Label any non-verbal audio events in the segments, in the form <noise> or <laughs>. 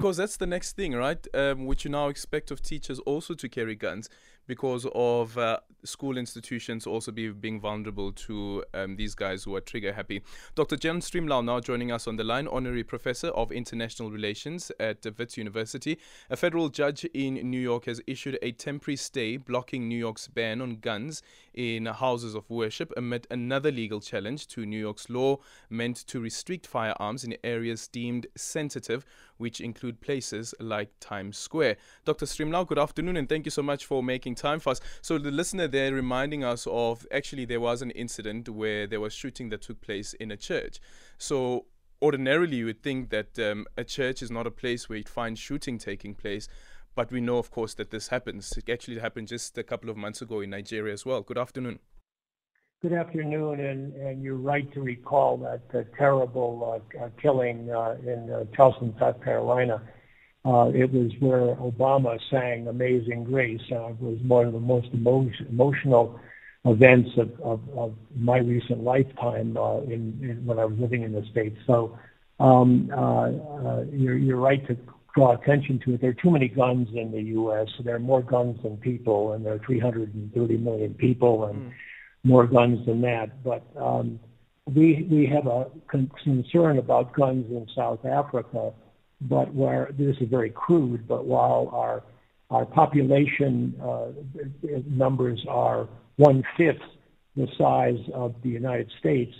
because that's the next thing, right? Um, which you now expect of teachers also to carry guns because of uh, school institutions also be, being vulnerable to um, these guys who are trigger happy. Dr. John Stremlau now joining us on the line, honorary professor of international relations at Wits University. A federal judge in New York has issued a temporary stay blocking New York's ban on guns in houses of worship amid another legal challenge to New York's law meant to restrict firearms in areas deemed sensitive, which include places like Times Square. Dr. Stremlau, good afternoon and thank you so much for making time for us. So the listener there reminding us of actually there was an incident where there was shooting that took place in a church. So ordinarily you would think that um, a church is not a place where you'd find shooting taking place. But we know, of course, that this happens. It actually happened just a couple of months ago in Nigeria as well. Good afternoon. Good afternoon, and, and you're right to recall that uh, terrible uh, killing uh, in uh, Charleston, South Carolina. Uh, it was where Obama sang Amazing Grace. Uh, it was one of the most emotion, emotional events of, of, of, my recent lifetime uh, in, in, when I was living in the States. So um, you're, you're right to draw attention to it. There are too many guns in the U.S. There are more guns than people, and there are 330 million people and mm. more guns than that. But um, we we have a con- concern about guns in South Africa, but where this is very crude. But while our our population uh, numbers are one fifth the size of the United States,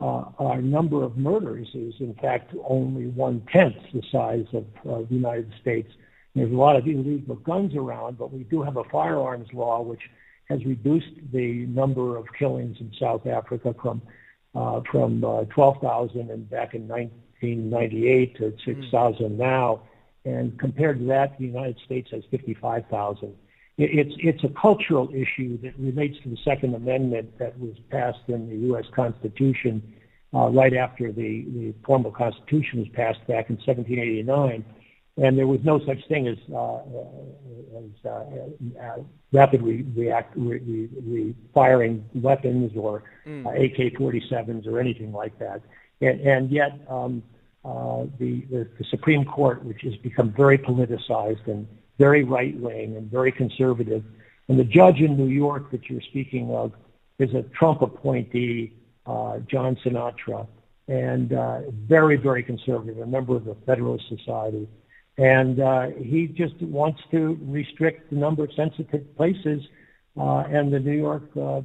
uh, our number of murders is, in fact, only one-tenth the size of uh, the United States. There's a lot of illegal guns around, but we do have a firearms law which has reduced the number of killings in South Africa from uh, from uh, 12,000 and back in 1998 to 6,000 mm. now. And compared to that, the United States has 55,000. It's it's a cultural issue that relates to the Second Amendment that was passed in the U.S. Constitution uh, right after the, the formal Constitution was passed back in 1789, and there was no such thing as, uh, as uh, uh rapidly react re, re, re, firing weapons or mm. Uh, AK-47s or anything like that, and, and yet um, uh, the, the the Supreme Court, which has become very politicized and very right wing and very conservative. And the judge in New York that you're speaking of is a Trump appointee, uh, John Sinatra, and uh, very, very conservative, a member of the Federalist Society. And uh, he just wants to restrict the number of sensitive places, uh, and the New York uh,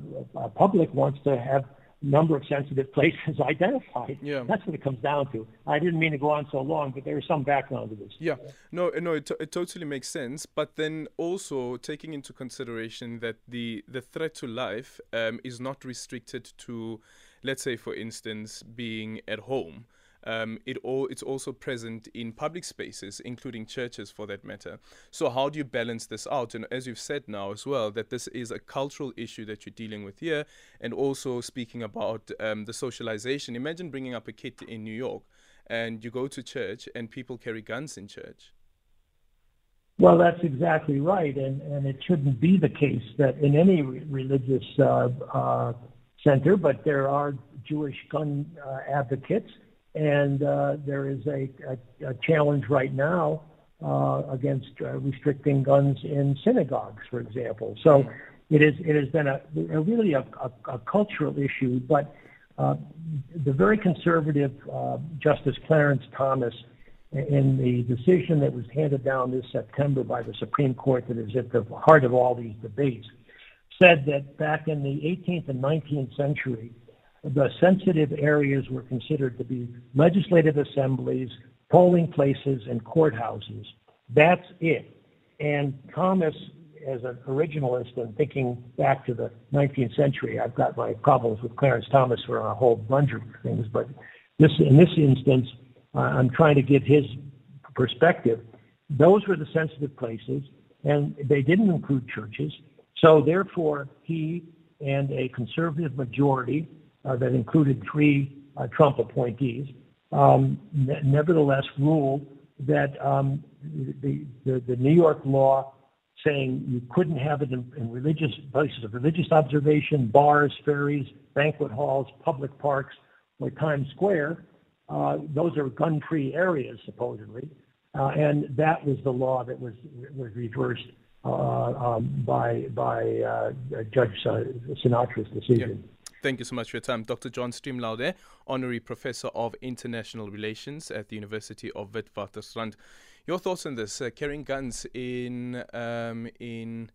public wants to have number of sensitive places <laughs> identified. Yeah. That's what it comes down to. I didn't mean to go on so long, but there's some background to this. Yeah. No, no, it, it totally makes sense. But then also taking into consideration that the, the threat to life um, is not restricted to, let's say, for instance, being at home um, it all it's also present in public spaces, including churches for that matter. So how do you balance this out? And as you've said now as well, that this is a cultural issue that you're dealing with here, and also speaking about um, the socialization. Imagine bringing up a kid in New York, and you go to church, and people carry guns in church. Well, that's exactly right, and and it shouldn't be the case that in any re- religious uh, uh, center, but there are Jewish gun uh, advocates and uh, there is a, a, a, challenge right now uh, against uh, restricting guns in synagogues, for example. So it, is, it has been a, a really a, a, cultural issue, but uh, the very conservative uh, Justice Clarence Thomas, in the decision that was handed down this September by the Supreme Court that is at the heart of all these debates, said that back in the 18th and 19th century, the sensitive areas were considered to be legislative assemblies, polling places, and courthouses. That's it. And Thomas, as an originalist and thinking back to the 19th century, I've got my problems with Clarence Thomas for a whole bunch of things, but this in this instance, uh, I'm trying to give his perspective. Those were the sensitive places, and they didn't include churches. So therefore, he and a conservative majority that included three uh, Trump appointees, um, nevertheless ruled that um, the, the, the, New York law saying you couldn't have it in, in, religious places of religious observation, bars, ferries, banquet halls, public parks, or Times Square, uh, those are gun-free areas supposedly. Uh, and that was the law that was was reversed uh, um, by by uh, Judge Sinatra's decision. Yeah. Thank you so much for your time. Dr. John Stremlau, Honorary Professor of International Relations at the University of Witwatersrand. Your thoughts on this? Uh, carrying guns in um, in